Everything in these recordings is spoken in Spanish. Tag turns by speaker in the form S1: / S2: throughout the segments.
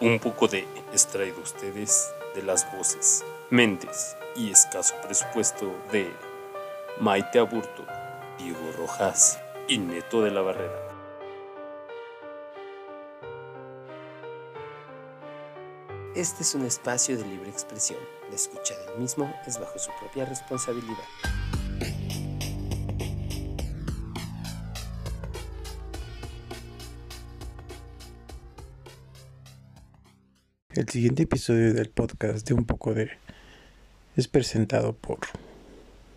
S1: Un poco de extraído ustedes de las voces, mentes y escaso presupuesto de Maite Aburto, Diego Rojas y Neto de la Barrera.
S2: Este es un espacio de libre expresión. La escucha del mismo es bajo su propia responsabilidad.
S3: El siguiente episodio del podcast de Un poco de es presentado por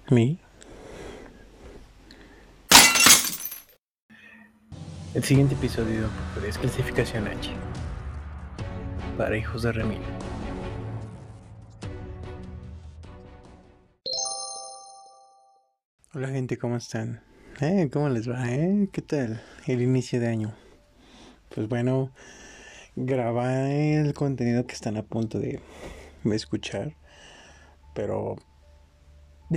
S3: mí. El siguiente episodio de Un poco de es clasificación H para hijos de Remil. Hola gente, ¿cómo están? ¿Eh? ¿Cómo les va? Eh? ¿Qué tal el inicio de año? Pues bueno, grabar el contenido que están a punto de escuchar, pero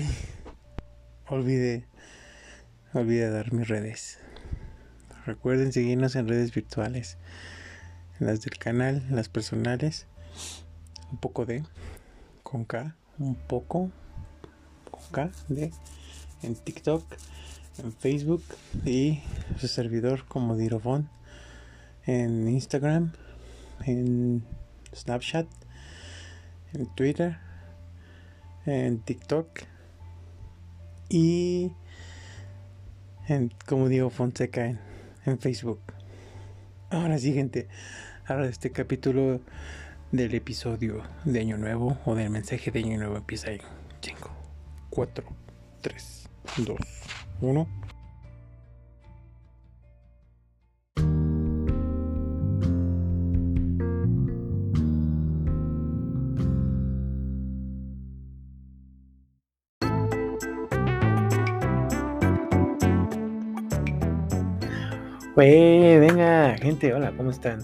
S3: olvidé, olvidé dar mis redes. Recuerden seguirnos en redes virtuales, las del canal, las personales, un poco de, con K, un poco, con K, de, en TikTok, en Facebook y su servidor como Dirofón en Instagram en Snapchat, en Twitter, en TikTok y en, como digo, Fonseca en, en Facebook. Ahora sí, gente, ahora este capítulo del episodio de Año Nuevo o del mensaje de Año Nuevo empieza en 5, 4, 3, 2, 1. Pues venga, gente, hola, ¿cómo están?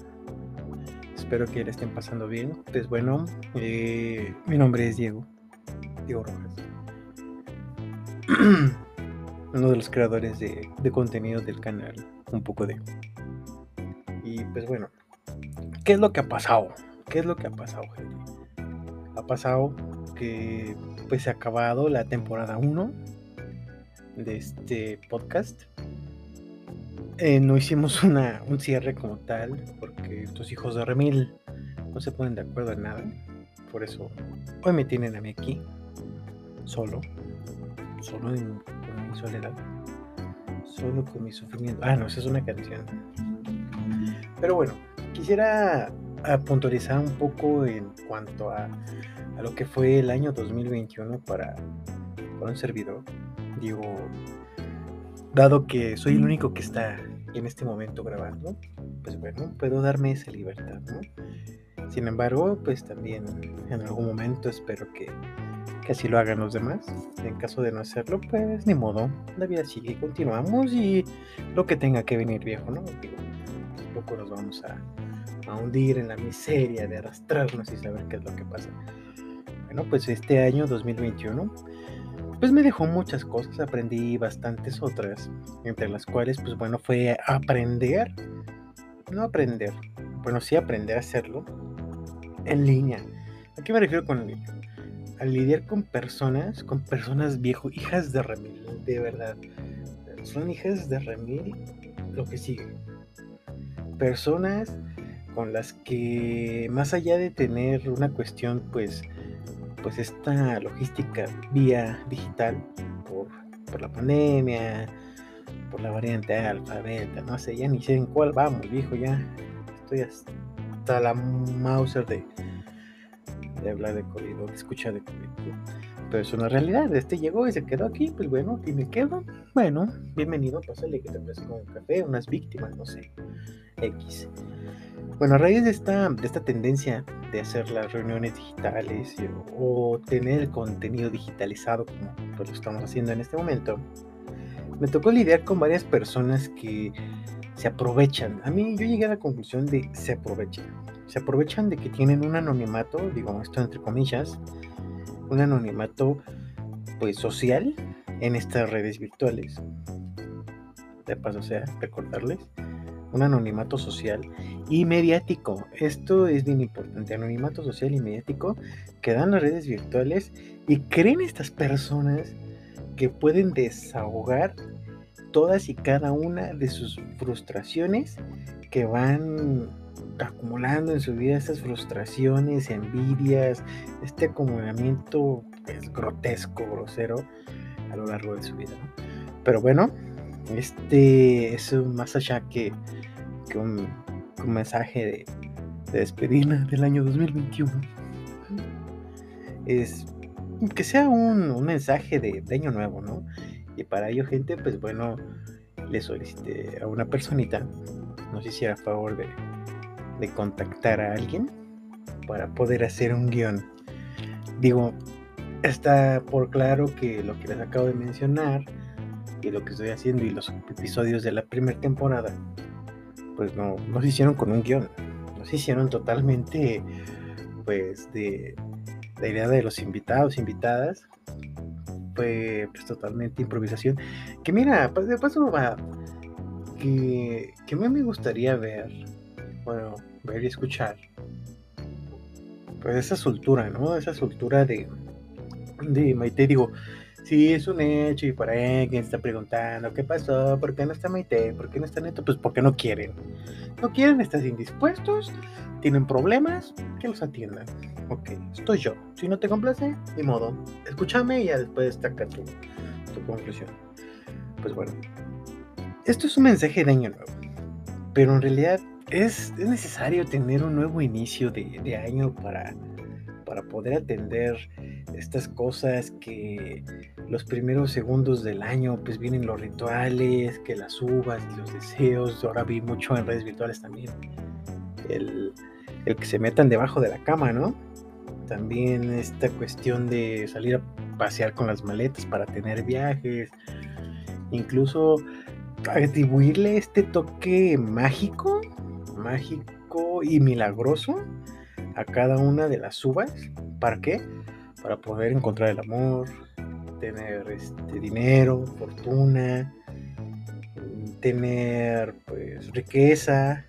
S3: Espero que le estén pasando bien. Pues bueno, eh, mi nombre es Diego, Diego Rojas. Uno de los creadores de, de contenido del canal, un poco de... Y pues bueno, ¿qué es lo que ha pasado? ¿Qué es lo que ha pasado, gente? Ha pasado que pues se ha acabado la temporada 1 de este podcast eh, no hicimos una, un cierre como tal, porque estos hijos de Remil no se ponen de acuerdo en nada. Por eso hoy me tienen a mí aquí, solo, solo en, con mi soledad, solo con mi sufrimiento. Ah, no, esa es una canción. Pero bueno, quisiera puntualizar un poco en cuanto a, a lo que fue el año 2021 para, para un servidor. Digo, dado que soy el único que está en este momento grabando, pues bueno, puedo darme esa libertad, ¿no? Sin embargo, pues también en algún momento espero que, que así lo hagan los demás. En caso de no hacerlo, pues ni modo, la vida sigue, continuamos y lo que tenga que venir viejo, ¿no? Tampoco nos vamos a, a hundir en la miseria de arrastrarnos y saber qué es lo que pasa. Bueno, pues este año 2021 pues me dejó muchas cosas, aprendí bastantes otras, entre las cuales, pues bueno, fue aprender, no aprender, bueno, sí aprender a hacerlo en línea. ¿A qué me refiero con línea? A lidiar con personas, con personas viejo, hijas de Remil, de verdad. Son hijas de Remil lo que sigue. Personas con las que, más allá de tener una cuestión, pues, pues esta logística vía digital por, la pandemia, por la variante alfa, beta, no sé, ya ni sé en cuál vamos, viejo, ya estoy hasta la Mauser de, de hablar de COVID o de escuchar de COVID. Pero es una realidad, este llegó y se quedó aquí, pues bueno, y me quedo, bueno, bienvenido, pásale que te ofrezco un café, unas víctimas, no sé, X. Bueno, a raíz de esta, de esta tendencia de hacer las reuniones digitales o, tener el contenido digitalizado como pues, lo estamos haciendo en este momento, me tocó lidiar con varias personas que se aprovechan. A mí yo llegué a la conclusión de se aprovechan. Se aprovechan de que tienen un anonimato, digo esto entre comillas, un anonimato pues social en estas redes virtuales. De paso, o sea, recordarles un anonimato social y mediático. Esto es bien importante, anonimato social y mediático que dan las redes virtuales y creen estas personas que pueden desahogar todas y cada una de sus frustraciones que van acumulando en su vida estas frustraciones, envidias, este acumulamiento es grotesco, grosero a lo largo de su vida. Pero bueno, este es más allá que, un, mensaje de, de despedida del año 2021. Es que sea un, mensaje de, año nuevo, ¿no? Y para ello, gente, pues bueno, le solicité a una personita, no sé si era a favor de, de contactar a alguien para poder hacer un guion. Digo, está por claro que lo que les acabo de mencionar y lo que estoy haciendo y los episodios de la primera temporada, pues no, no se hicieron con un guion, no se hicieron totalmente, pues, de la idea de los invitados, invitadas, fue pues totalmente improvisación. Que mira, pues de paso va, que, que a mí me gustaría ver, bueno, ver y escuchar, pues esa soltura, ¿no? Esa soltura de, de Maite, digo, Sí, es un hecho y por ahí quien está preguntando qué pasó, por qué no está Maite, por qué no está Neto, pues porque no quieren. No quieren, están indispuestos, tienen problemas, que los atiendan. Ok, estoy yo. Si no te complace, ni modo. Escúchame y ya después destaca tu, tu conclusión. Pues bueno, esto es un mensaje de año nuevo, pero en realidad es, es necesario tener un nuevo inicio de, de año para, para poder atender estas cosas que los primeros segundos del año pues vienen los rituales, que las uvas y los deseos, ahora vi mucho en redes virtuales también, el, que se metan debajo de la cama, ¿no? También esta cuestión de salir a pasear con las maletas para tener viajes, incluso atribuirle este toque mágico, mágico y milagroso a cada una de las uvas. ¿Para qué? para poder encontrar el amor, tener este dinero, fortuna, tener pues riqueza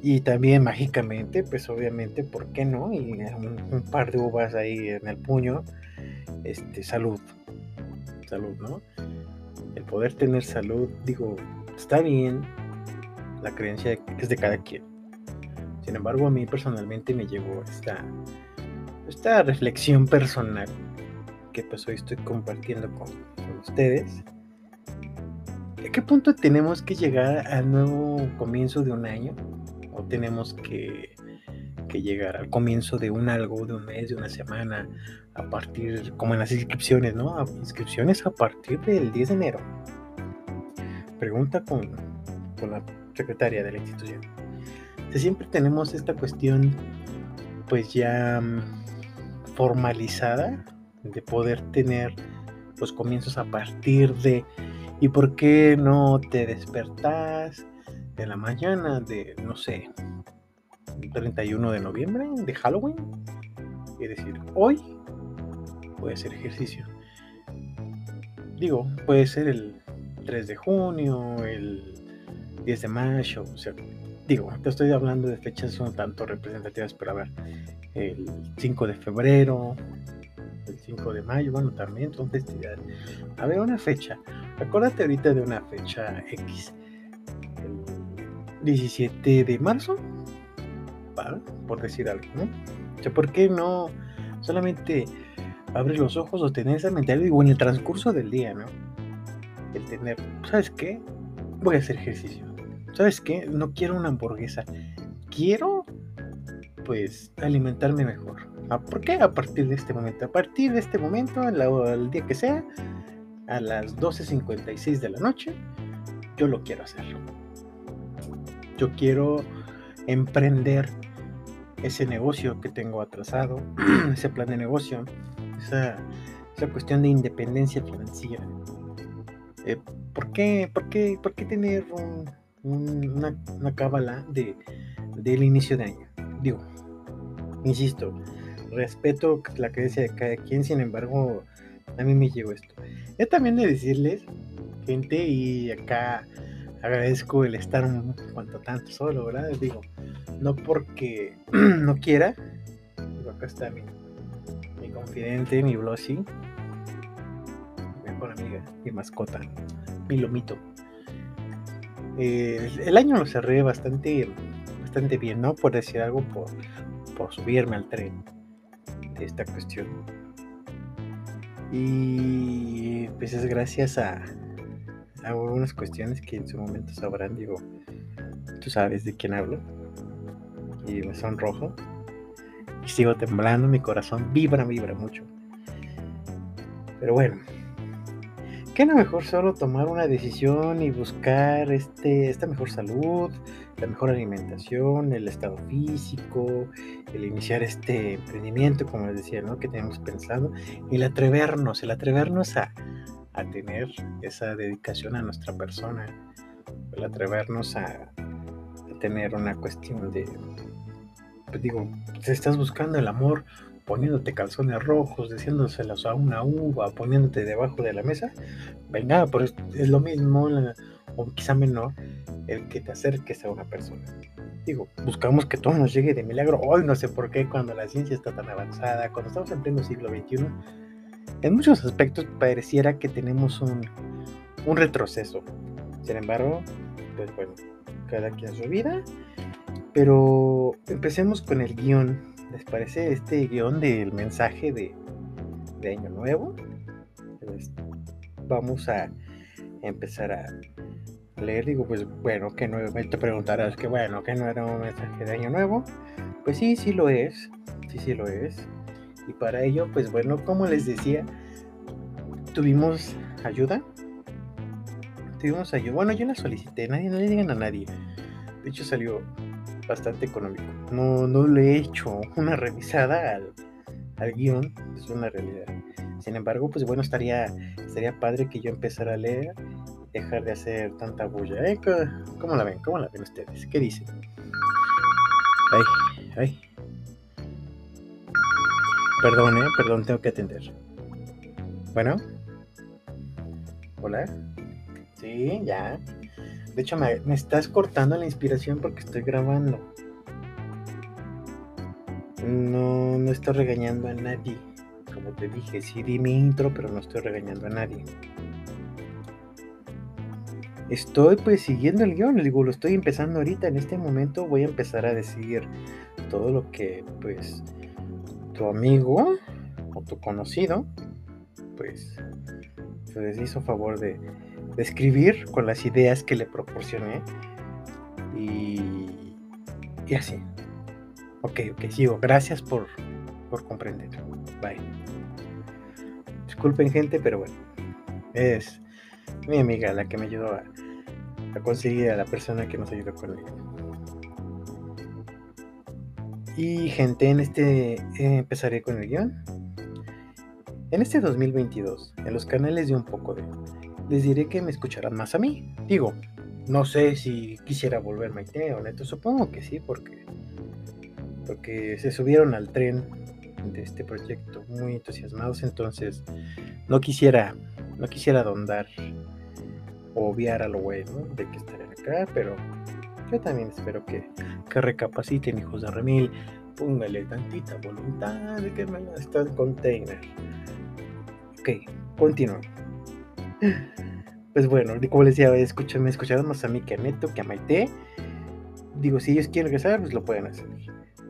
S3: y también mágicamente, pues obviamente, ¿por qué no? Y un, par de uvas ahí en el puño, este, salud, salud, ¿no? El poder tener salud, digo, está bien, la creencia es de cada quien. Sin embargo, a mí personalmente me llegó esta, esta reflexión personal que pues hoy estoy compartiendo con, ustedes. ¿A qué punto tenemos que llegar al nuevo comienzo de un año? ¿O tenemos que, que llegar al comienzo de un algo, de un mes, de una semana, a partir, como en las inscripciones, ¿no? Inscripciones a partir del 10 de enero. Pregunta con, con la secretaria de la institución. siempre tenemos esta cuestión, pues ya mm, formalizada de poder tener los comienzos a partir de ¿y por qué no te despertás en la mañana de, no sé, 31 de noviembre, de Halloween? Y decir, hoy a hacer ejercicio. Digo, puede ser el 3 de junio, el 10 de mayo, o sea, digo, te estoy hablando de fechas un tanto representativas, pero a ver, el 5 de febrero, el 5 de mayo, bueno, también son festividades. A ver, una fecha. Acuérdate ahorita de una fecha X. El 17 de marzo, por decir algo, ¿no? O sea, ¿por qué no solamente abrir los ojos o tener esa mentalidad, digo, en el transcurso del día, ¿no? El tener, ¿sabes qué? Voy a hacer ejercicio. ¿Sabes qué? No quiero una hamburguesa. Quiero pues alimentarme mejor. Ah, ¿Por qué? A partir de este momento. A partir de este momento, el día que sea, a las 12.56 de la noche, yo lo quiero hacer. Yo quiero emprender ese negocio que tengo atrasado, ese plan de negocio, esa, cuestión de independencia financiera. Eh, ¿por, qué, por, qué, ¿Por qué tener una, una cábala de, del inicio de año? Digo, insisto, respeto la creencia de cada quien, sin embargo, a mí me llegó esto. Es también de decirles, gente, y acá agradezco el estar un cuanto tanto solo, ¿verdad? Digo, no porque no quiera, pero acá está mi, mi confidente, mi Blossy, mi mejor amiga, mi mascota, mi lomito. El año lo cerré bastante, bastante bien, ¿no? Por decir algo, por, por subirme al tren esta cuestión. Y pues es gracias a, algunas cuestiones que en su momento sabrán, digo, tú sabes de quién hablo. Y me sonrojo. Y sigo temblando, mi corazón vibra, vibra mucho. Pero bueno, ¿qué no mejor solo tomar una decisión y buscar este, esta mejor salud, la mejor alimentación, el estado físico, el iniciar este emprendimiento, como les decía, ¿no? Que tenemos pensado, y el atrevernos, el atrevernos a, a tener esa dedicación a nuestra persona, el atrevernos a, tener una cuestión de, pues digo, si estás buscando el amor poniéndote calzones rojos, diciéndoselos a una uva, poniéndote debajo de la mesa, venga, pues es lo mismo, o quizá menor, el que te acerques a una persona. Digo, buscamos que todo nos llegue de milagro. Hoy no sé por qué, cuando la ciencia está tan avanzada, cuando estamos en pleno siglo XXI, en muchos aspectos pareciera que tenemos un, un retroceso. Sin embargo, pues bueno, cada quien su vida. Pero empecemos con el guion. ¿Les parece este guion del mensaje de, Año Nuevo? Pues, vamos a empezar a leer. Digo, pues bueno, que no te preguntarás que bueno, que no era un mensaje de Año Nuevo. Pues sí, sí lo es. Sí, sí lo es. Y para ello, pues bueno, como les decía, tuvimos ayuda. Tuvimos ayuda. Bueno, yo la solicité, nadie, no le digan a nadie. De hecho, salió bastante económico. No, no le he hecho una revisada al, al guion, es una realidad. Sin embargo, pues bueno, estaría, estaría padre que yo empezara a leer, dejar de hacer tanta bulla. ¿eh? ¿Cómo la ven? ¿Cómo la ven ustedes? ¿Qué dicen? Ay, ay. Perdón, ¿eh? Perdón, tengo que atender. Bueno. Hola. Sí, ya. De hecho, me, estás cortando la inspiración porque estoy grabando. No, no estoy regañando a nadie. Como te dije, sí di mi intro, pero no estoy regañando a nadie. Estoy pues siguiendo el guion, digo, lo estoy empezando ahorita. En este momento voy a empezar a decir todo lo que pues tu amigo o tu conocido, pues, se hizo favor de, escribir con las ideas que le proporcioné. Y, y así. Ok, ok, sigo. Gracias por, por comprender. Bye. Disculpen gente, pero bueno. Es mi amiga la que me ayudó a, a conseguir a la persona que nos ayudó con él. Y gente, en este eh, empezaré con el guion. En este 2022, en los canales de un poco de, les diré que me escucharán más a mí. Digo, no sé si quisiera volver Maite o Neto, supongo que sí, porque, porque se subieron al tren de este proyecto muy entusiasmados, entonces no quisiera, no quisiera dondar o obviar a lo bueno de que estaré acá, pero yo también espero que, que recapaciten, hijos de Remil. Póngale tantita voluntad de que me está el container. Ok, continúo. Pues bueno, como les decía, escuchen, me escucharon más a mí que a Neto, que a Maite. Digo, si ellos quieren regresar, pues lo pueden hacer.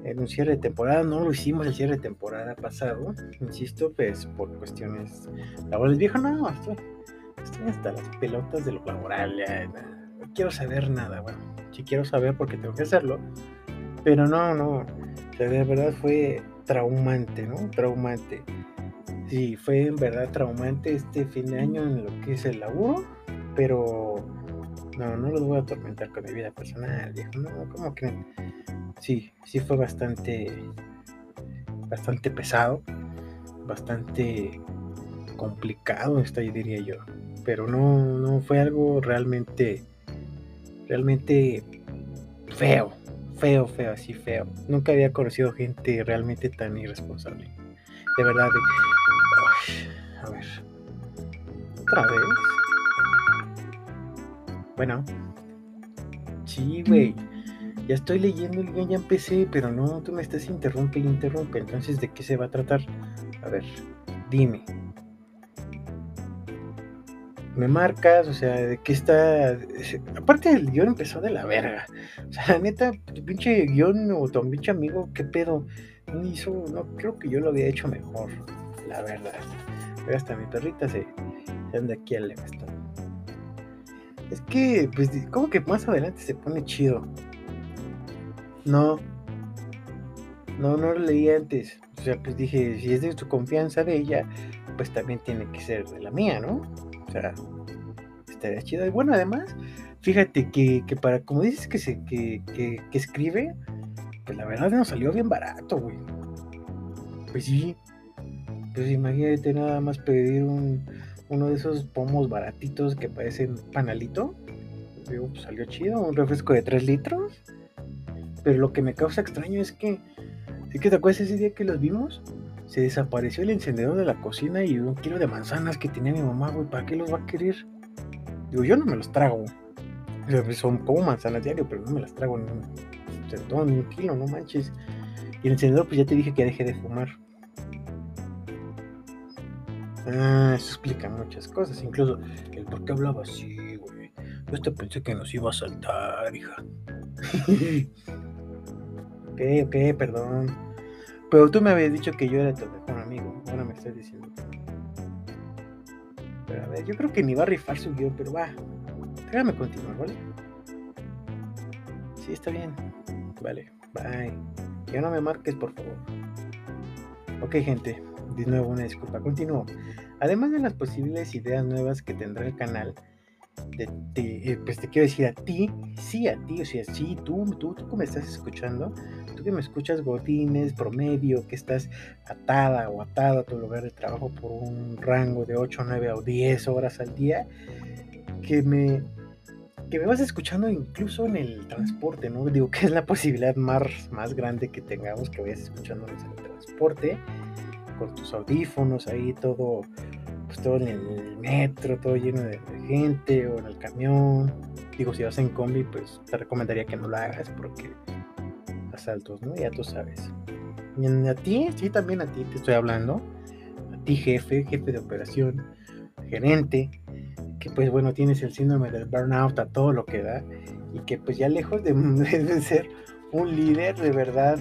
S3: En un cierre de temporada, no lo hicimos el cierre de temporada pasado, insisto, pues por cuestiones laborales. Viejo, no, estoy, estoy hasta las pelotas de lo laboral, ya, no quiero saber nada, bueno si quiero saber porque tengo que hacerlo. Pero no, no. de verdad fue traumante, ¿no? Traumante. Sí, fue en verdad traumante este fin de año en lo que es el laburo. Pero no, no los voy a atormentar con mi vida personal, No, ¿cómo que Sí, sí fue bastante, bastante pesado, bastante complicado, esta diría yo. Pero no, no fue algo realmente realmente feo, feo, feo, así feo. Nunca había conocido gente realmente tan irresponsable. De verdad, a ver. Otra vez. Bueno, Sí, güey. Ya estoy leyendo el guion, ya empecé, pero no, tú me estás interrumpe y interrumpe. Entonces, ¿de qué se va a tratar? A ver, dime. Me marcas, o sea, de qué está. Aparte el guion empezó de la verga. O sea, la neta, tu pinche guion o tu pinche amigo, qué pedo. No hizo, no creo que yo lo había hecho mejor, la verdad. Pero hasta mi perrita se, se anda aquí al esto. Es que, pues, como que más adelante se pone chido. No. No, no lo leí antes. O sea, pues dije, si es de tu confianza de ella, pues también tiene que ser de la mía, ¿no? O sea, estaría chido. Y bueno, además, fíjate que, que para, como dices que, se, que, que, que escribe, pues la verdad nos salió bien barato, güey. Pues sí. Pues imagínate nada más pedir un, uno de esos pomos baratitos que parecen panalito. Digo, pues salió chido, un refresco de 3 litros. Pero lo que me causa extraño es que, ¿sí que te acuerdas ese día que los vimos? Se desapareció el encendedor de la cocina y un kilo de manzanas que tenía mi mamá, güey. ¿Para qué los va a querer? Digo, yo no me los trago. Pues, son como manzanas diario, pero no me las trago en un, en un kilo, no manches. Y el encendedor, pues ya te dije que dejé de fumar. Ah, eso explica muchas cosas. Incluso el por qué hablaba así, güey. Yo hasta pensé que nos iba a saltar, hija. ok, ok, perdón. Pero tú me habías dicho que yo era tu mejor amigo. Ahora me estás diciendo. Pero a ver, yo creo que ni va a rifar su guion, pero va. Déjame continuar, ¿vale? Sí, está bien. Vale, bye. Ya no me marques, por favor. Ok, gente de nuevo una disculpa, continúo. Además de las posibles ideas nuevas que tendrá el canal, eh, pues te quiero decir a ti, sí a ti, o sea, sí, tú, tú, tú que me estás escuchando, que me escuchas godines, promedio, que estás atada o atado a tu lugar de trabajo por un rango de 8, 9 o 10 horas al día, que me, que me vas escuchando incluso en el transporte, ¿no? Digo que es la posibilidad más, más grande que tengamos que vayas escuchándonos en el transporte con tus audífonos ahí todo, pues todo en el metro, todo lleno de, gente o en el camión. Digo, si vas en combi, pues te recomendaría que no lo hagas porque asaltos, ¿no? Ya tú sabes. A ti, sí, también a ti te estoy hablando. A ti, jefe, jefe de operación, gerente, que pues bueno, tienes el síndrome del burnout a todo lo que da y que pues ya lejos de, de ser un líder de verdad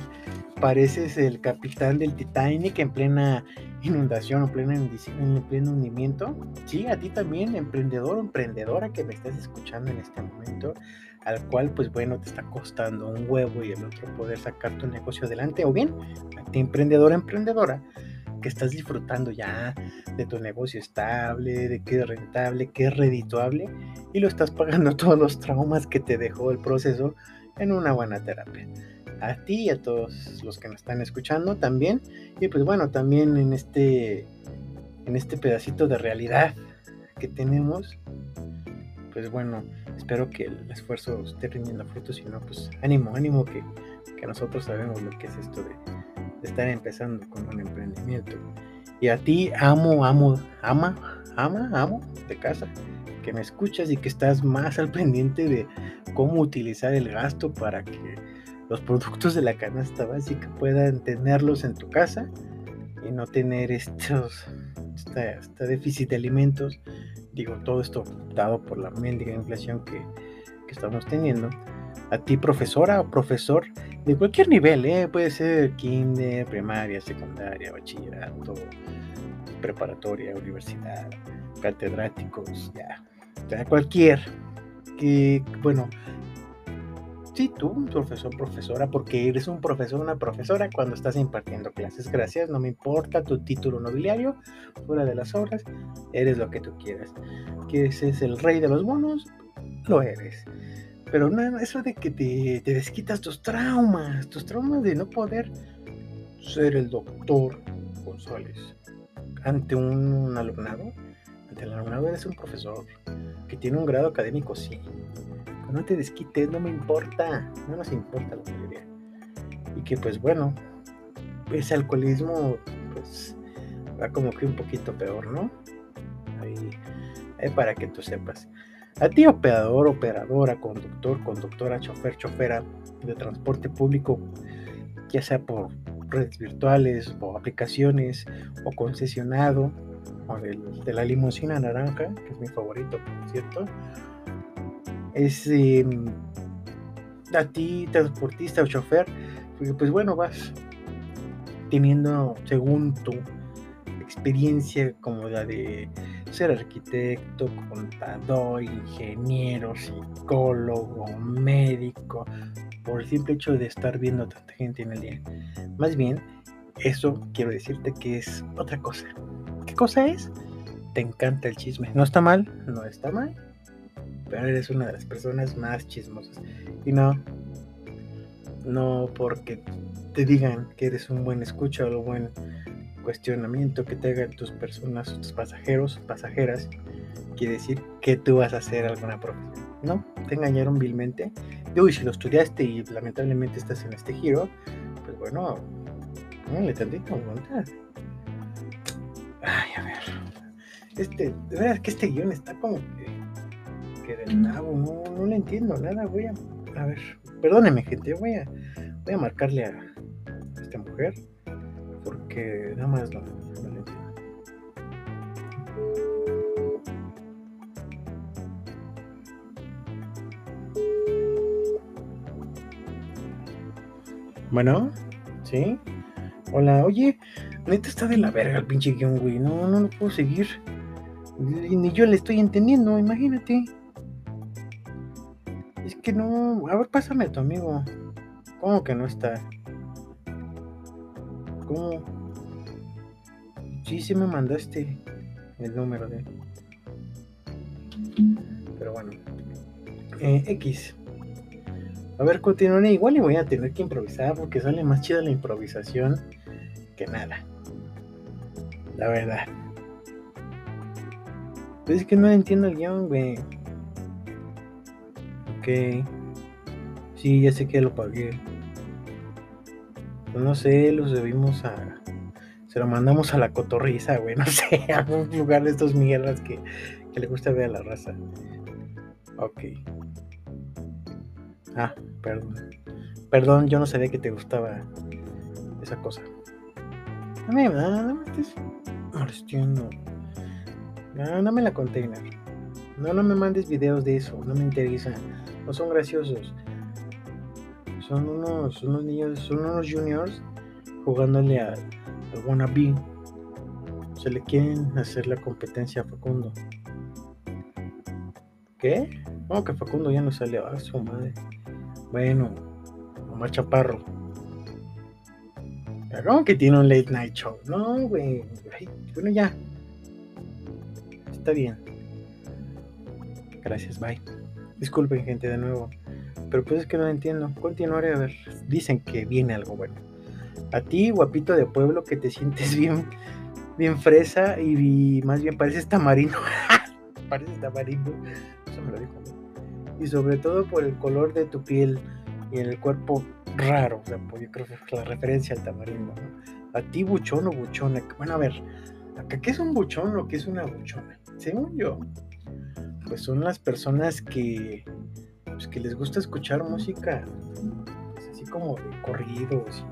S3: pareces el capitán del Titanic en plena inundación o plena, en pleno hundimiento. Sí, a ti también, emprendedor o emprendedora que me estás escuchando en este momento, al cual, pues bueno, te está costando un huevo y el otro poder sacar tu negocio adelante. O bien, a ti, emprendedor emprendedora, que estás disfrutando ya de tu negocio estable, de que es rentable, que es redituable, y lo estás pagando todos los traumas que te dejó el proceso en una buena terapia a ti y a todos los que nos están escuchando también. Y pues bueno, también en este, en este pedacito de realidad que tenemos, pues bueno, espero que el esfuerzo esté rindiendo frutos. Si no, pues ánimo, ánimo que, que nosotros sabemos lo que es esto de, estar empezando con un emprendimiento. Y a ti amo, amo, ama, ama, amo de casa que me escuchas y que estás más al pendiente de cómo utilizar el gasto para que los productos de la canasta básica puedan tenerlos en tu casa y no tener estos este, déficit de alimentos. Digo, todo esto dado por la mendiga inflación que, que estamos teniendo. A ti, profesora o profesor de cualquier nivel, ¿eh? puede ser kinder, primaria, secundaria, bachillerato, preparatoria, universidad, catedráticos, ya, cualquier que, bueno, Sí, tú, profesor, profesora, porque eres un profesor, una profesora cuando estás impartiendo clases. Gracias, no me importa tu título nobiliario, fuera de las obras, eres lo que tú quieras. ¿Quieres ser el rey de los monos? Lo eres. Pero no, eso de que te, te desquitas tus traumas, tus traumas de no poder ser el doctor González ante un alumnado. Ante el alumnado eres un profesor que tiene un grado académico, sí no te desquites, no me importa, no nos importa la mayoría. Y que pues bueno, ese alcoholismo pues va como que un poquito peor, ¿no? Ahí, para que tú sepas. A ti, operador, operadora, conductor, conductora, chofer, chofera de transporte público, ya sea por redes virtuales o aplicaciones o concesionado o de la limusina naranja, que es mi favorito, por cierto. Es em, a ti, transportista o chofer, pues bueno, vas teniendo, según tu experiencia, como la de ser arquitecto, contador, ingeniero, psicólogo, médico, por el simple hecho de estar viendo a tanta gente en el día. Más bien, eso quiero decirte que es otra cosa. ¿Qué cosa es? Te encanta el chisme. No está mal, no está mal, pero eres una de las personas más chismosas. Y no, no porque te digan que eres un buen escucha o un buen cuestionamiento que te hagan tus personas, tus pasajeros, pasajeras, quiere decir que tú vas a hacer alguna profesión. No, te engañaron vilmente. Y si lo estudiaste y lamentablemente estás en este giro, pues bueno, le tantito voluntad. Ay, a ver. Este, de verdad que este guion está como que, del nabo, no, le entiendo nada. Voy a, a ver, perdóneme, gente, voy a, voy a marcarle a esta mujer porque nada más no, no le entiendo. Bueno, ¿sí? Hola, oye, neta está de la verga el pinche guion, güey. No, no lo puedo seguir. Ni yo le estoy entendiendo, imagínate. Es que no. A ver, pásame a tu amigo. ¿Cómo que no está? ¿Cómo? Sí, sí me mandaste el número de Pero bueno. Eh, X. A ver, continuaré igual y voy a tener que improvisar porque sale más chida la improvisación que nada. La verdad. Pues es que no entiendo el guion, güey. Ok. Sí, ya sé que lo pagué. Pues no sé, lo subimos a. Se lo mandamos a la cotorriza, güey. No sé, a un lugar de estos mierdas que, que le gusta ver a la raza. Ok. Ah, perdón. Perdón, yo no sabía que te gustaba esa cosa. No me, no, me estés molestando. No, no me la container. No, no me mandes videos de eso. No me interesa. No son graciosos. Son unos, unos niños, son unos juniors jugándole a, a wannabe. Se le quieren hacer la competencia a Facundo. ¿Qué? ¿Cómo que Facundo ya no sale? a su madre. Bueno, Omar Chaparro. ¿Cómo que tiene un late night show? No, güey. Bueno, ya. Está bien. Gracias, bye. Disculpen, gente, de nuevo. Pero pues es que no entiendo. Continuaré a ver. Dicen que viene algo bueno. A ti, guapito de pueblo, que te sientes bien, bien fresa y, más bien pareces tamarindo. pareces tamarindo. Eso me lo dijo y sobre todo por el color de tu piel y en el cuerpo raro. Pues yo creo que es la referencia al tamarindo. A ti, buchón o buchona. Bueno, a ver, ¿qué es un buchón o qué es una buchona? Según yo, pues son las personas que, pues, que les gusta escuchar música, pues, así como de corridos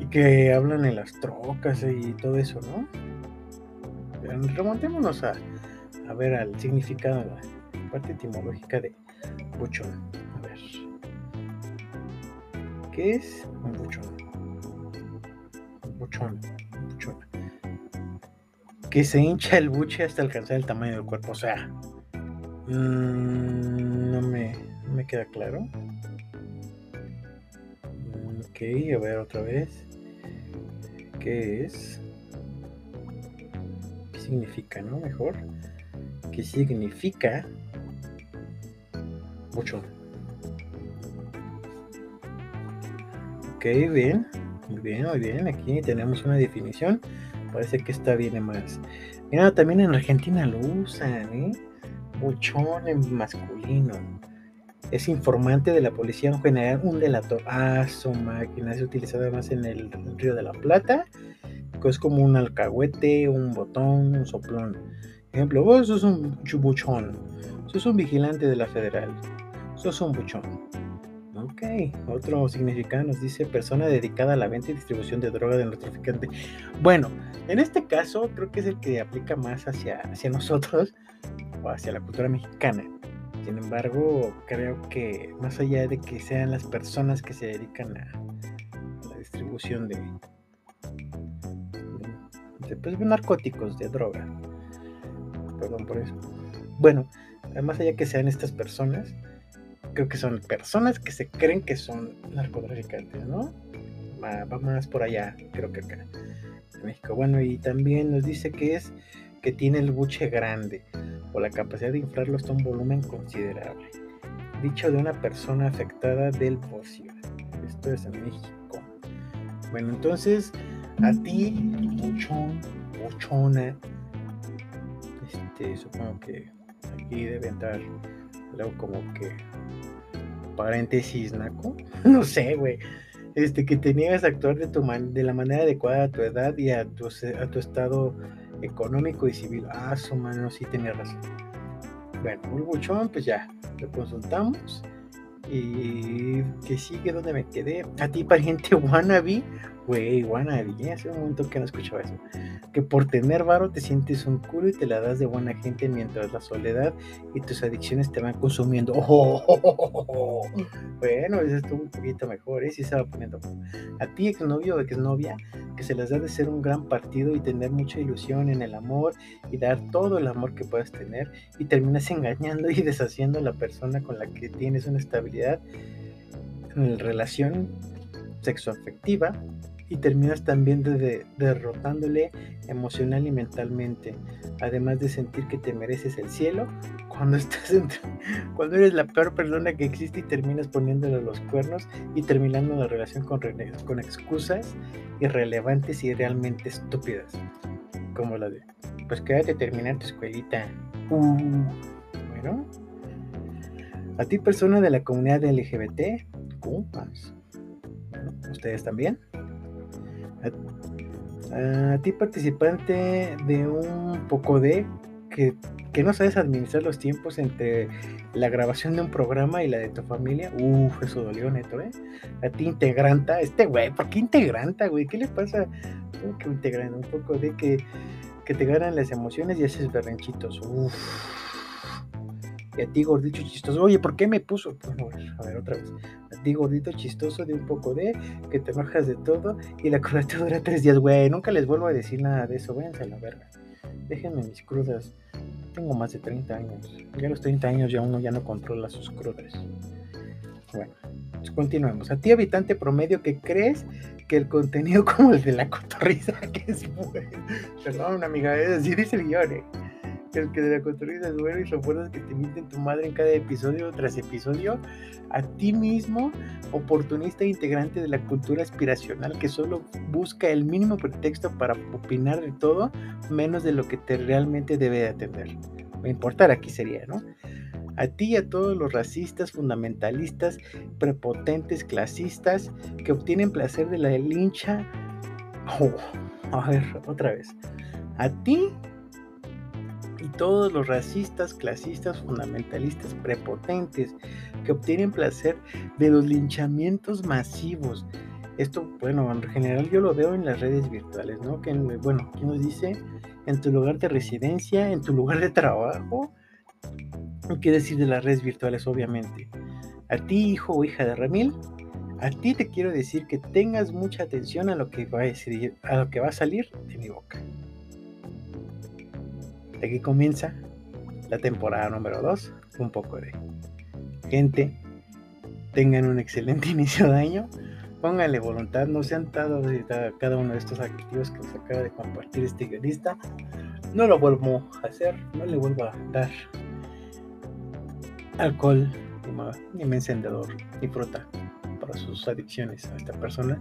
S3: y, que hablan en las trocas y todo eso, ¿no? remontémonos a, a ver al significado la parte etimológica de buchón. A ver. ¿Qué es un buchón? Buchón, buchón. Que se hincha el buche hasta alcanzar el tamaño del cuerpo. O sea, mmm, no, me, me queda claro. Ok, a ver otra vez. ¿Qué es? ¿Qué significa, no? Mejor. ¿Qué significa mucho. Ok, bien, muy bien, muy bien. Aquí tenemos una definición. Parece que esta viene más. Mira, también en Argentina lo usan, ¿eh? Buchón en masculino. Es informante de la policía en general, un delator. Ah, su máquina es utilizada más en el Río de la Plata es como un alcahuete, un botón, un soplón. Ejemplo, vos sos un chubuchón, sos un vigilante de la federal, sos un buchón. Ok, otro significado nos dice persona dedicada a la venta y distribución de droga de narcotraficante. Bueno, en este caso creo que es el que aplica más hacia, hacia nosotros o hacia la cultura mexicana. Sin embargo, creo que más allá de que sean las personas que se dedican a, la distribución de, de, pues, narcóticos, de droga. Perdón por eso. Bueno, más allá que sean estas personas, creo que son personas que se creen que son narcotraficantes, ¿no? Va, más por allá, creo que acá, en México. Bueno, y también nos dice que es que tiene el buche grande o la capacidad de inflarlo hasta un volumen considerable. Dicho de una persona afectada del bocio. Esto es en México. Bueno, entonces, a ti, buchón, buchona, este, supongo que aquí debe entrar algo como que paréntesis, Naco. no sé, güey. Este, que te niegas a actuar de, tu de la manera adecuada a tu edad y a tu, a tu estado económico y civil. Ah, su mano, sí tenía razón. Bueno, un buchón, pues ya, lo consultamos. Y que sigue donde me quedé. A ti, pariente wannabe, Güey, wannabe, hace un momento que no escuchaba eso. Que por tener varo te sientes un culo y te la das de buena gente mientras la soledad y tus adicciones te van consumiendo. Bueno, eso estuvo un poquito mejor, ¿eh? Sí se va poniendo. A ti, exnovio o exnovia, que se les da de ser un gran partido y tener mucha ilusión en el amor y dar todo el amor que puedas tener y terminas engañando y deshaciendo a la persona con la que tienes una estabilidad en relación sexoafectiva y terminas también derrotándole emocional y mentalmente, además de sentir que te mereces el cielo cuando estás cuando eres la peor persona que existe y terminas poniéndole los cuernos y terminando la relación con, con excusas irrelevantes y realmente estúpidas, como la de, pues quédate terminar tu escuelita. Uh, bueno, a ti persona de la comunidad LGBT, compas, ustedes también a, ti participante de un poco de que, no sabes administrar los tiempos entre la grabación de un programa y la de tu familia, uff, eso dolió neto, ¿eh? A ti integranta, este güey, ¿por qué integranta, güey? ¿Qué le pasa? ¿Cómo que integranta? Un poco de que, que te ganan las emociones y haces berrenchitos, uff. Y a ti gordito chistoso, oye, ¿por qué me puso? Bueno, a ver, otra vez digo, gordito chistoso de un poco de, que te enojas de todo y la cola te dura tres días, güey. Nunca les vuelvo a decir nada de eso, váyanse a la verga. Déjenme mis crudas. Tengo más de 30 años. Ya a los 30 años ya uno ya no controla sus crudas. Bueno, pues continuemos. A ti, habitante promedio, que crees que el contenido como el de la cotorriza, que es bueno. Perdón, amiga, así dice el guion, eh el que de la construida es bueno y recuerdas que te mienten tu madre en cada episodio tras episodio, a ti mismo, oportunista e integrante de la cultura aspiracional que solo busca el mínimo pretexto para opinar de todo, menos de lo que te realmente debe de atender. Me importar aquí sería, ¿no? A ti y a todos los racistas, fundamentalistas, prepotentes, clasistas que obtienen placer de la lincha. Oh, a ver, otra vez. A ti todos los racistas, clasistas, fundamentalistas, prepotentes, que obtienen placer de los linchamientos masivos. Esto, bueno, en general yo lo veo en las redes virtuales, ¿no? Que, bueno, ¿qué nos dice? En tu lugar de residencia, en tu lugar de trabajo. ¿Qué decir de las redes virtuales, obviamente? A ti, hijo o hija de Ramil, a ti te quiero decir que tengas mucha atención a, lo que va a salir de mi boca. Aquí comienza la temporada número 2. Un poco de gente. Tengan un excelente inicio de año. Pónganle voluntad, no sean dados cada uno de estos activos que os acaba de compartir este guionista. No lo vuelvo a hacer, no le vuelvo a dar alcohol, ni encendedor, ni fruta para sus adicciones a esta persona.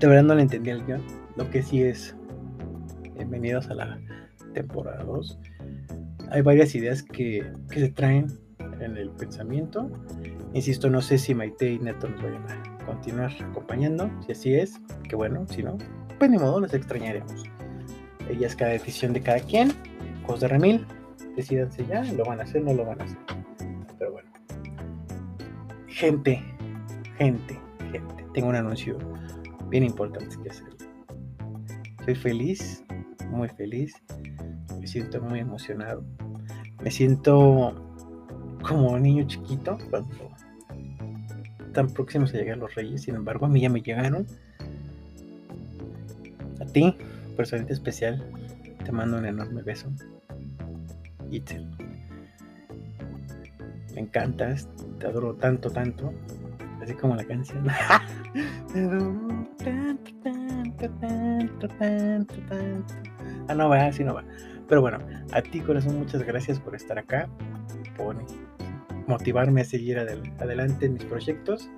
S3: De verdad no le entendí el guion. Lo que sí es, bienvenidos a la temporada 2, hay varias ideas que, se traen en el pensamiento. Insisto, no sé si Maite y Neto nos vayan a continuar acompañando. Si así es, que bueno, si no, pues ni modo, nos extrañaremos. Ella es cada decisión de cada quien. Cos de Remil, decidanse ya, lo van a hacer, no lo van a hacer. Pero bueno. Gente, gente, gente. Tengo un anuncio bien importante que hacer. Soy feliz, muy feliz. Me siento muy emocionado. Me siento como un niño chiquito cuando están próximos a llegar los reyes. Sin embargo, a mí ya me llegaron. A ti, personita especial, te mando un enorme beso. Itzel. Me encantas, te adoro tanto, tanto. Así como la canción. Tanto, tanto, tanto, tanto, tanto. Ah, no va, así no va. Pero bueno, a ti corazón, muchas gracias por estar acá, por motivarme a seguir adel- adelante en mis proyectos.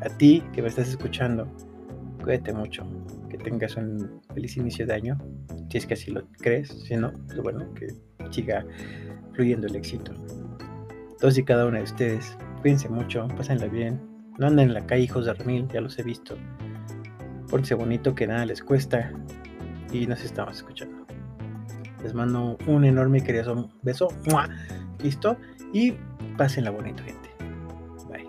S3: A ti que me estás escuchando, cuídate mucho, que tengas un feliz inicio de año, si es que así lo crees, si no, pues bueno, que siga fluyendo el éxito. Todos y cada una de ustedes, cuídense mucho, pásenla bien, no anden en la calle hijos de remil, ya los he visto. Pórtense bonito que nada les cuesta y nos estamos escuchando. Les mando un enorme y querido beso. ¿Listo? Y pásenla bonito, gente. Bye.